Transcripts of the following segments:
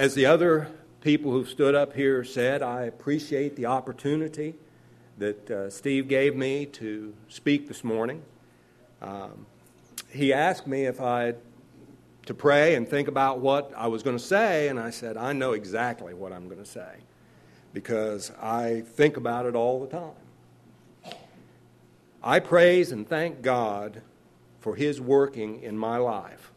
As the other people who stood up here said, I appreciate the opportunity that uh, Steve gave me to speak this morning. Um, he asked me if I to pray and think about what I was going to say, and I said, I know exactly what I'm going to say because I think about it all the time. I praise and thank God for His working in my life.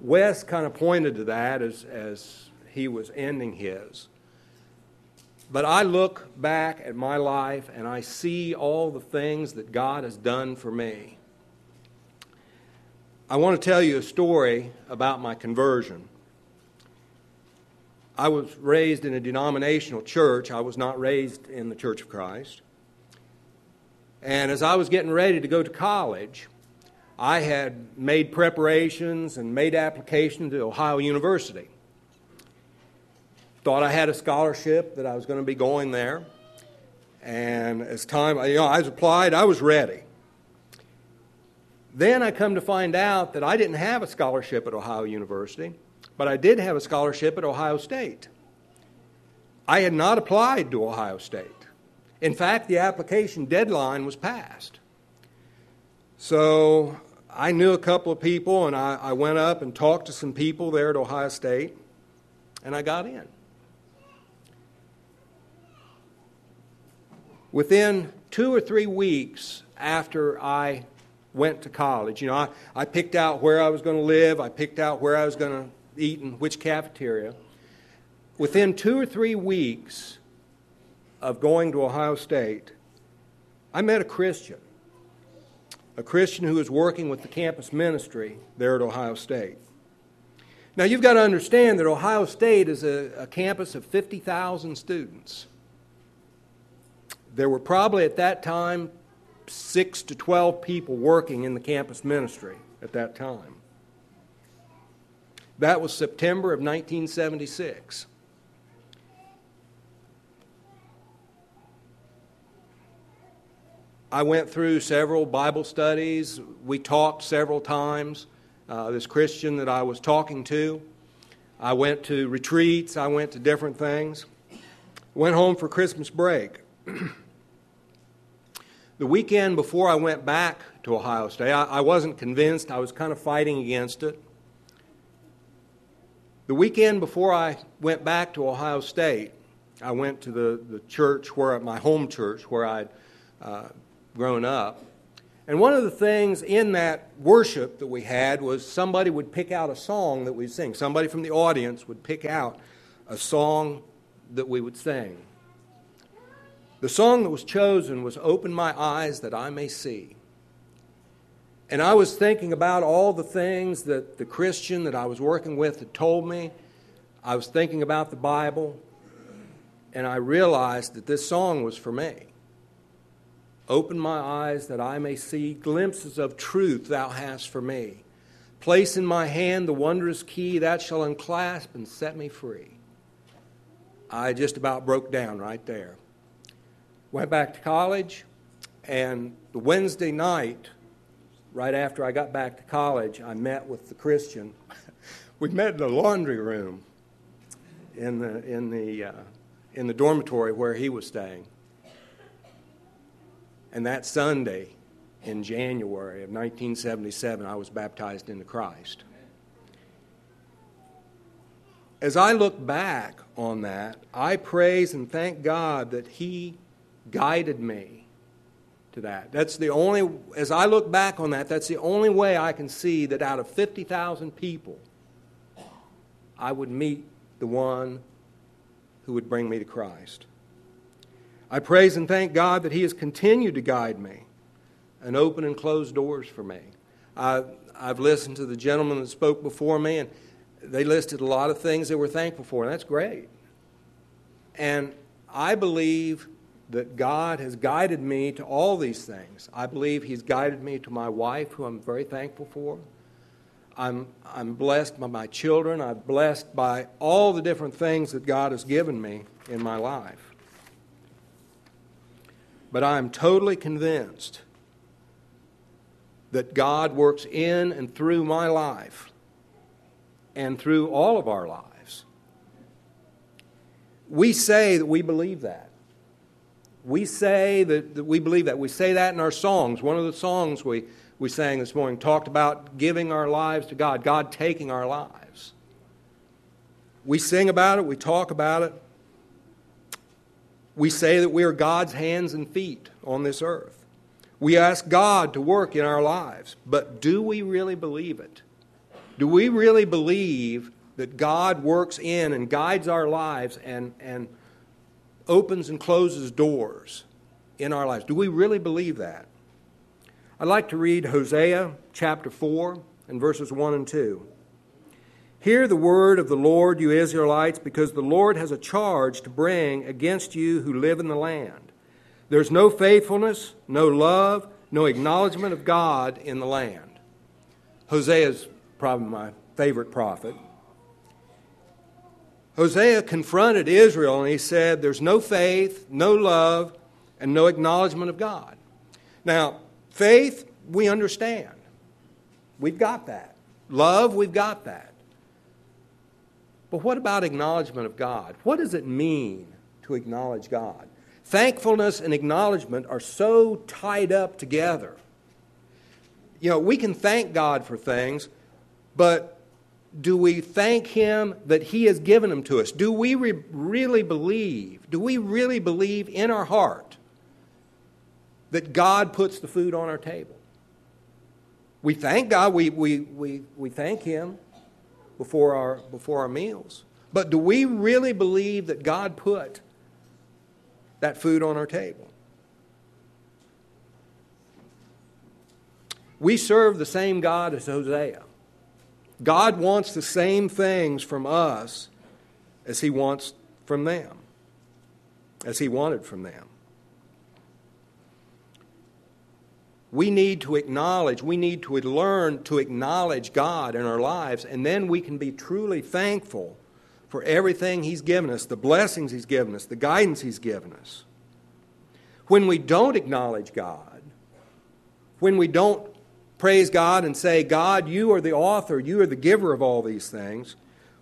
Wes kind of pointed to that as, as he was ending his. But I look back at my life and I see all the things that God has done for me. I want to tell you a story about my conversion. I was raised in a denominational church. I was not raised in the Church of Christ. And as I was getting ready to go to college, I had made preparations and made application to Ohio University. Thought I had a scholarship that I was going to be going there. And as time, you know, I was applied, I was ready. Then I come to find out that I didn't have a scholarship at Ohio University, but I did have a scholarship at Ohio State. I had not applied to Ohio State. In fact, the application deadline was passed. So I knew a couple of people, and I, I, went up and talked to some people there at Ohio State, and I got in. Within two or three weeks after I went to college. You know, I, I picked out where I was going to live, I picked out where I was going to eat in which cafeteria. Within two or three weeks of going to Ohio State, I met a Christian, a Christian who was working with the campus ministry there at Ohio State. Now, you've got to understand that Ohio State is a, a campus of 50,000 students. There were probably at that time six to 12 people working in the campus ministry at that time. That was September of 1976. I went through several Bible studies. We talked several times. Uh, this Christian that I was talking to. I went to retreats. I went to different things. Went home for Christmas break. The weekend before I went back to Ohio State, I, I wasn't convinced. I was kind of fighting against it. The weekend before I went back to Ohio State, I went to the, the church where my home church where I'd uh, grown up. And one of the things in that worship that we had was somebody would pick out a song that we'd sing. Somebody from the audience would pick out a song that we would sing. The song that was chosen was Open My Eyes That I May See. And I was thinking about all the things that the Christian that I was working with had told me. I was thinking about the Bible, and I realized that this song was for me. Open my eyes that I may see glimpses of truth thou hast for me. Place in my hand the wondrous key that shall unclasp and set me free. I just about broke down right there. Went back to college, and the Wednesday night, right after I got back to college, I met with the Christian. we met in the laundry room in the, in the, uh, in the dormitory where he was staying. And that Sunday in January of 1977, I was baptized into Christ. As I look back on that, I praise and thank God that He guided me to that. That's the only, as I look back on that, that's the only way I can see that out of 50,000 people, I would meet the one who would bring me to Christ. I praise and thank God that He has continued to guide me and open and close doors for me. I, I've listened to the gentleman that spoke before me, and they listed a lot of things they were thankful for, and that's great. And I believe that God has guided me to all these things. I believe He's guided me to my wife, who I'm very thankful for. I'm, I'm blessed by my children. I'm blessed by all the different things that God has given me in my life. But I'm totally convinced that God works in and through my life and through all of our lives we say that we believe that. We say that, that we believe that. We say that in our songs. One of the songs we, we sang this morning talked about giving our lives to God, God taking our lives. We sing about it, we talk about it. We say that we are God's hands and feet on this earth. We ask God to work in our lives, but do we really believe it? Do we really believe that God works in and guides our lives and, and opens and closes doors in our lives? Do we really believe that? I'd like to read Hosea chapter 4 and verses 1 and 2. Hear the word of the Lord, you Israelites, because the Lord has a charge to bring against you who live in the land. There's no faithfulness, no love, no acknowledgement of God in the land. Hosea is probably my favorite prophet. Hosea confronted Israel and he said, There's no faith, no love, and no acknowledgement of God. Now, Faith, we understand. We've got that. Love, we've got that. But what about acknowledgement of God? What does it mean to acknowledge God? Thankfulness and acknowledgement are so tied up together. You know, we can thank God for things, but do we thank Him that He has given them to us? Do we re- really believe? Do we really believe in our heart that God puts the food on our table. We thank God, we, we, we, we thank Him before our, before our meals. But do we really believe that God put that food on our table? We serve the same God as Hosea. God wants the same things from us as He wants from them, as He wanted from them. We need to acknowledge, we need to learn to acknowledge God in our lives, and then we can be truly thankful for everything He's given us, the blessings He's given us, the guidance He's given us. When we don't acknowledge God, when we don't praise God and say, God, you are the author, you are the giver of all these things,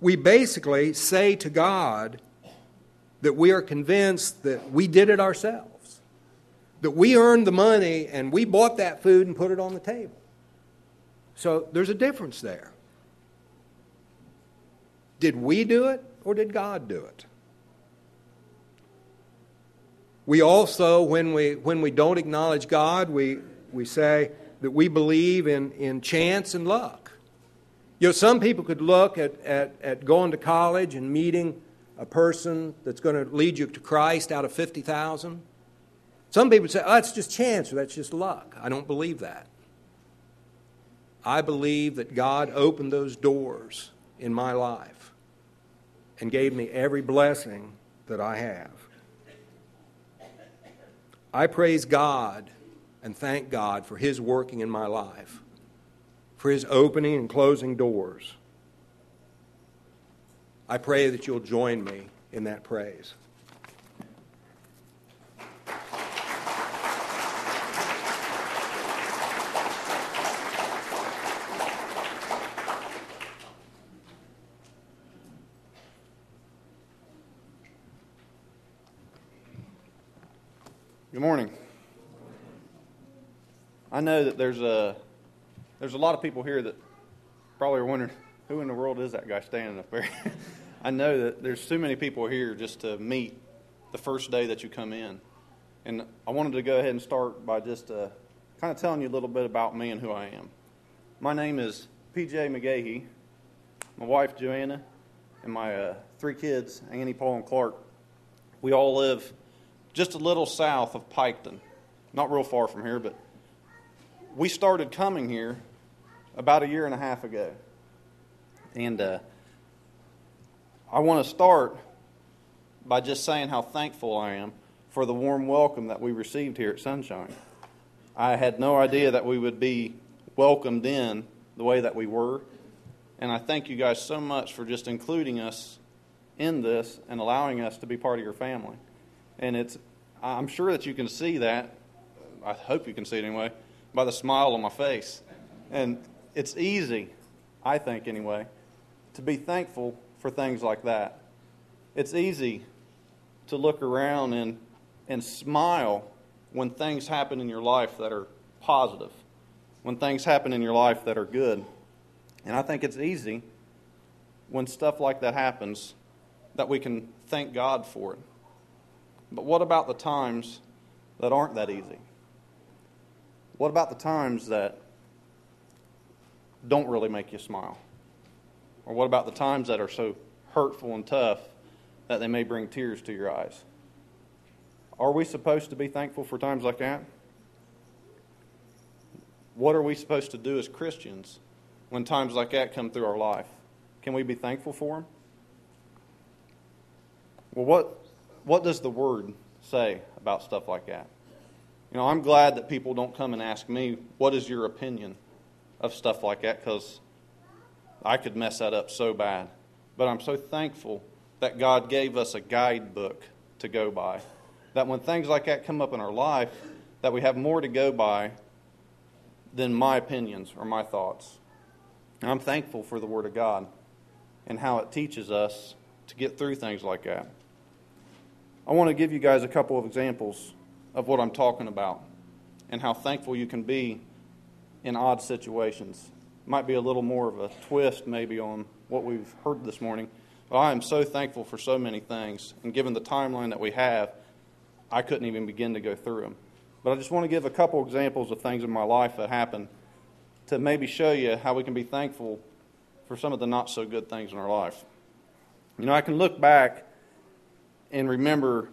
we basically say to God that we are convinced that we did it ourselves that we earned the money and we bought that food and put it on the table. So there's a difference there. Did we do it or did God do it? We also, when we, when we don't acknowledge God, we, we say that we believe in, in chance and luck. You know, some people could look at, at, at going to college and meeting a person that's going to lead you to Christ out of 50,000 some people say, oh, that's just chance or that's just luck. I don't believe that. I believe that God opened those doors in my life and gave me every blessing that I have. I praise God and thank God for His working in my life, for His opening and closing doors. I pray that you'll join me in that praise. Good morning. I know that there's a there's a lot of people here that probably are wondering who in the world is that guy standing up there. I know that there's too many people here just to meet the first day that you come in, and I wanted to go ahead and start by just uh, kind of telling you a little bit about me and who I am. My name is PJ McGaughey. My wife Joanna and my uh, three kids, Annie, Paul, and Clark. We all live just a little south of Piketon, not real far from here, but we started coming here about a year and a half ago. And uh, I want to start by just saying how thankful I am for the warm welcome that we received here at Sunshine. I had no idea that we would be welcomed in the way that we were. And I thank you guys so much for just including us in this and allowing us to be part of your family. And it's, I'm sure that you can see that. I hope you can see it anyway, by the smile on my face. And it's easy, I think anyway, to be thankful for things like that. It's easy to look around and, and smile when things happen in your life that are positive, when things happen in your life that are good. And I think it's easy when stuff like that happens that we can thank God for it. But what about the times that aren't that easy? What about the times that don't really make you smile? Or what about the times that are so hurtful and tough that they may bring tears to your eyes? Are we supposed to be thankful for times like that? What are we supposed to do as Christians when times like that come through our life? Can we be thankful for them? Well, what, what does the Word say about stuff like that? You know, I'm glad that people don't come and ask me, what is your opinion of stuff like that? Because I could mess that up so bad. But I'm so thankful that God gave us a guidebook to go by. That when things like that come up in our life, that we have more to go by than my opinions or my thoughts. And I'm thankful for the Word of God and how it teaches us to get through things like that. I want to give you guys a couple of examples of what I'm talking about and how thankful you can be in odd situations. Might be a little more of a twist, maybe, on what we've heard this morning. But I am so thankful for so many things. And given the timeline that we have, I couldn't even begin to go through them. But I just want to give a couple examples of things in my life that happened to maybe show you how we can be thankful for some of the not so good things in our life. You know, I can look back and remember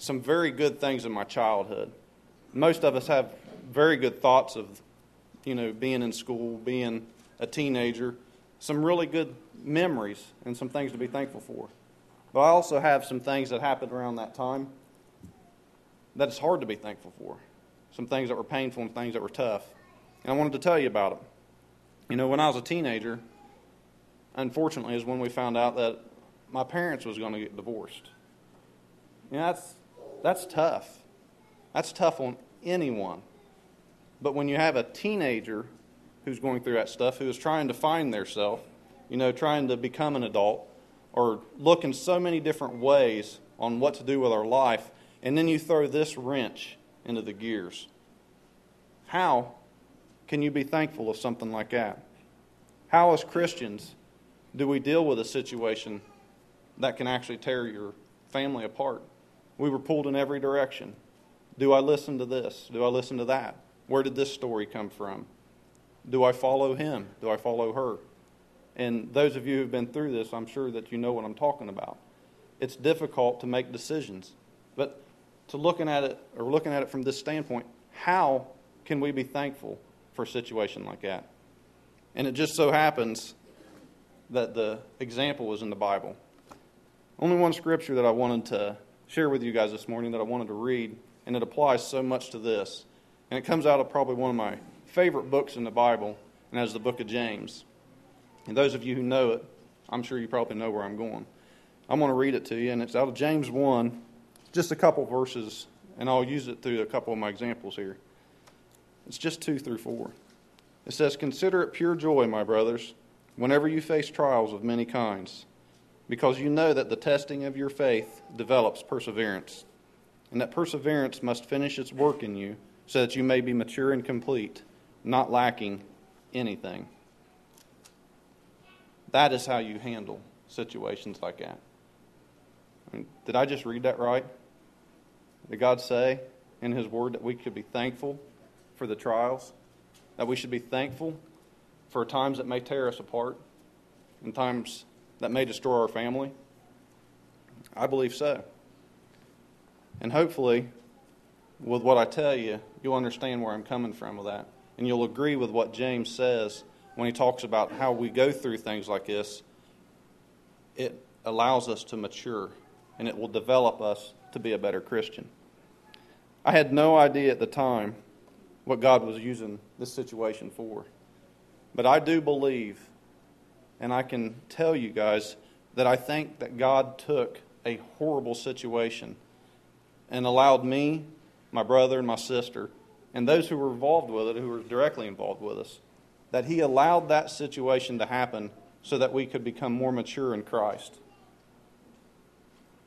some very good things in my childhood. Most of us have very good thoughts of, you know, being in school, being a teenager, some really good memories and some things to be thankful for. But I also have some things that happened around that time that it's hard to be thankful for. Some things that were painful and things that were tough. And I wanted to tell you about them. You know, when I was a teenager, unfortunately, is when we found out that my parents was going to get divorced. You know, that's, that's tough. That's tough on anyone. But when you have a teenager who's going through that stuff, who is trying to find their self, you know, trying to become an adult, or look in so many different ways on what to do with our life, and then you throw this wrench into the gears. How can you be thankful of something like that? How, as Christians, do we deal with a situation that can actually tear your family apart? We were pulled in every direction. Do I listen to this? Do I listen to that? Where did this story come from? Do I follow him? Do I follow her? And those of you who've been through this, I'm sure that you know what I'm talking about. It's difficult to make decisions. But to looking at it or looking at it from this standpoint, how can we be thankful for a situation like that? And it just so happens that the example was in the Bible. Only one scripture that I wanted to share with you guys this morning that I wanted to read, and it applies so much to this. And it comes out of probably one of my favorite books in the Bible, and that is the book of James. And those of you who know it, I'm sure you probably know where I'm going. I'm going to read it to you, and it's out of James 1, just a couple verses, and I'll use it through a couple of my examples here. It's just 2 through 4. It says, Consider it pure joy, my brothers, whenever you face trials of many kinds because you know that the testing of your faith develops perseverance, and that perseverance must finish its work in you, so that you may be mature and complete, not lacking anything. That is how you handle situations like that. I mean, did I just read that right? Did God say in His Word that we could be thankful for the trials? That we should be thankful for times that may tear us apart and times that may destroy our family? I believe so. And hopefully, with what I tell you, you'll understand where I'm coming from with that. And you'll agree with what James says when he talks about how we go through things like this. It allows us to mature and it will develop us to be a better Christian. I had no idea at the time what God was using this situation for. But I do believe and I can tell you guys that I think that God took a horrible situation and allowed me, my brother, and my sister, and those who were involved with it, who were directly involved with us, that He allowed that situation to happen so that we could become more mature in Christ.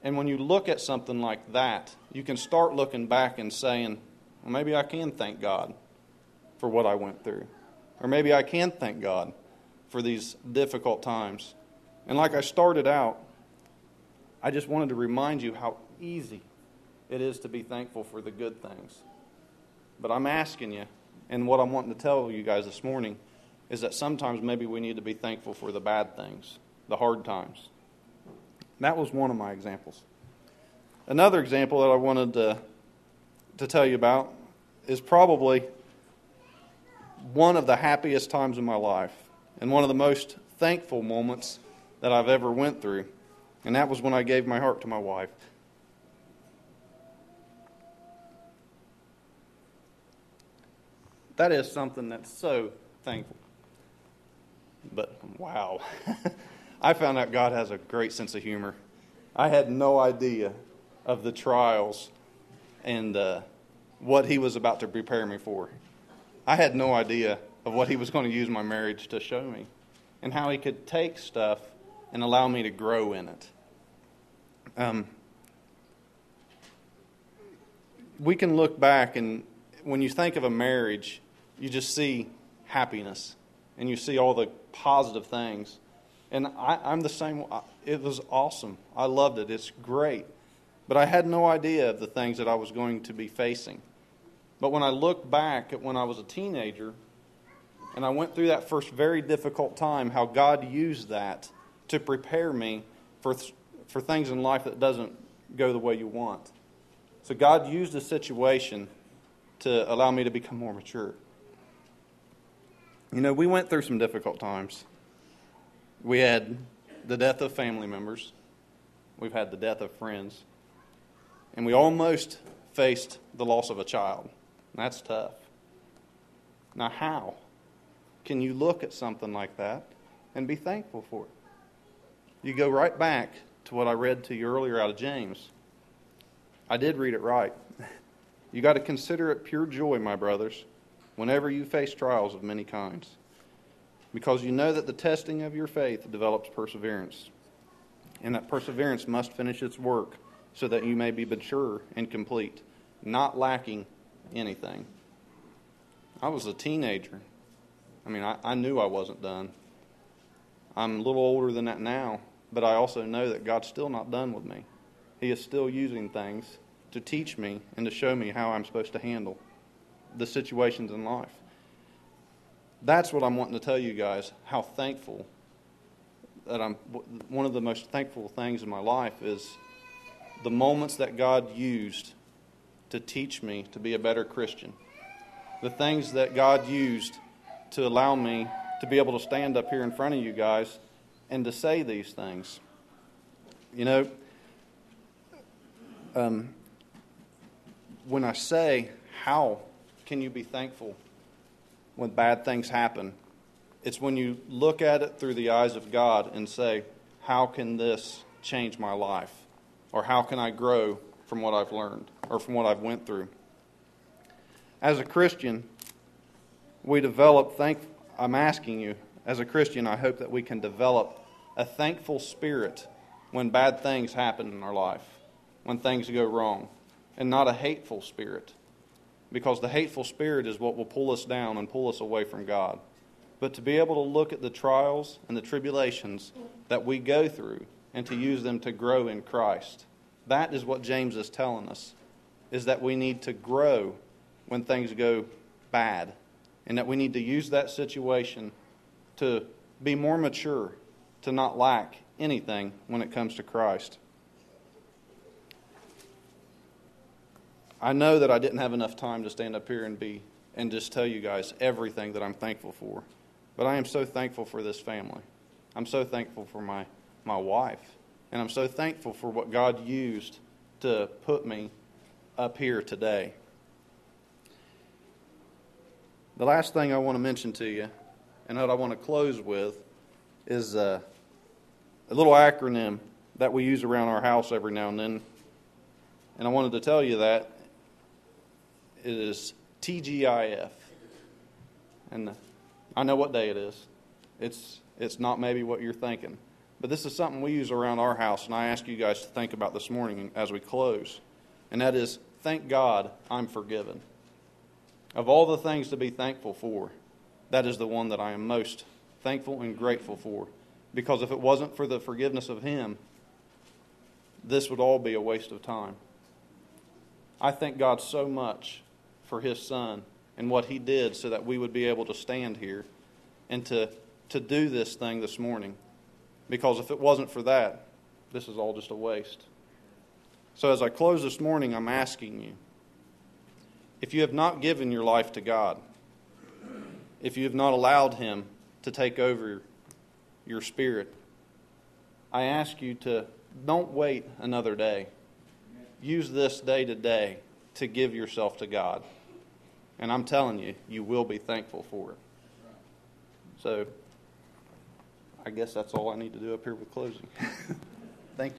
And when you look at something like that, you can start looking back and saying, well, maybe I can thank God for what I went through. Or maybe I can thank God for these difficult times. And like I started out, I just wanted to remind you how easy it is to be thankful for the good things. But I'm asking you, and what I'm wanting to tell you guys this morning is that sometimes maybe we need to be thankful for the bad things, the hard times. That was one of my examples. Another example that I wanted to, to tell you about is probably one of the happiest times in my life and one of the most thankful moments that I've ever went through. And that was when I gave my heart to my wife. That is something that's so thankful. But wow. I found out God has a great sense of humor. I had no idea of the trials and uh, what He was about to prepare me for. I had no idea of what He was going to use my marriage to show me and how He could take stuff and allow me to grow in it. Um, we can look back, and when you think of a marriage, you just see happiness and you see all the positive things. And I, I'm the same. It was awesome. I loved it. It's great. But I had no idea of the things that I was going to be facing. But when I look back at when I was a teenager and I went through that first very difficult time, how God used that to prepare me for, for things in life that doesn't go the way you want. So God used a situation to allow me to become more mature. You know, we went through some difficult times. We had the death of family members, we've had the death of friends, and we almost faced the loss of a child. That's tough. Now, how can you look at something like that and be thankful for it? You go right back to what I read to you earlier out of James. I did read it right. You got to consider it pure joy, my brothers, whenever you face trials of many kinds, because you know that the testing of your faith develops perseverance, and that perseverance must finish its work so that you may be mature and complete, not lacking anything. I was a teenager. I mean, I, I knew I wasn't done. I'm a little older than that now, but I also know that God's still not done with me. He is still using things to teach me and to show me how I'm supposed to handle the situations in life. That's what I'm wanting to tell you guys how thankful that I'm one of the most thankful things in my life is the moments that God used to teach me to be a better Christian. The things that God used to allow me to be able to stand up here in front of you guys and to say these things. You know, um, when I say how can you be thankful when bad things happen? It's when you look at it through the eyes of God and say, How can this change my life? Or how can I grow from what I've learned or from what I've went through? As a Christian, we develop thank I'm asking you, as a Christian, I hope that we can develop a thankful spirit when bad things happen in our life, when things go wrong, and not a hateful spirit because the hateful spirit is what will pull us down and pull us away from God. But to be able to look at the trials and the tribulations that we go through and to use them to grow in Christ, that is what James is telling us, is that we need to grow when things go bad, and that we need to use that situation to be more mature, to not lack anything when it comes to Christ. I know that I didn't have enough time to stand up here and be and just tell you guys everything that I'm thankful for. But I am so thankful for this family. I'm so thankful for my, my wife. And I'm so thankful for what God used to put me up here today. The last thing I want to mention to you, and what I want to close with, is uh, a little acronym that we use around our house every now and then. And I wanted to tell you that it is TGIF. And I know what day it is. It's, it's not maybe what you're thinking. But this is something we use around our house, and I ask you guys to think about this morning as we close. And that is, thank God I'm forgiven. Of all the things to be thankful for, that is the one that I am most thankful and grateful for. Because if it wasn't for the forgiveness of Him, this would all be a waste of time. I thank God so much for His Son and what He did so that we would be able to stand here and to, to do this thing this morning. Because if it wasn't for that, this is all just a waste. So as I close this morning, I'm asking you if you have not given your life to God, if you have not allowed Him to take over your spirit, I ask you to don't wait another day. Use this day to day to give yourself to God. And I'm telling you, you will be thankful for it. So, I guess that's all I need to do up here with closing.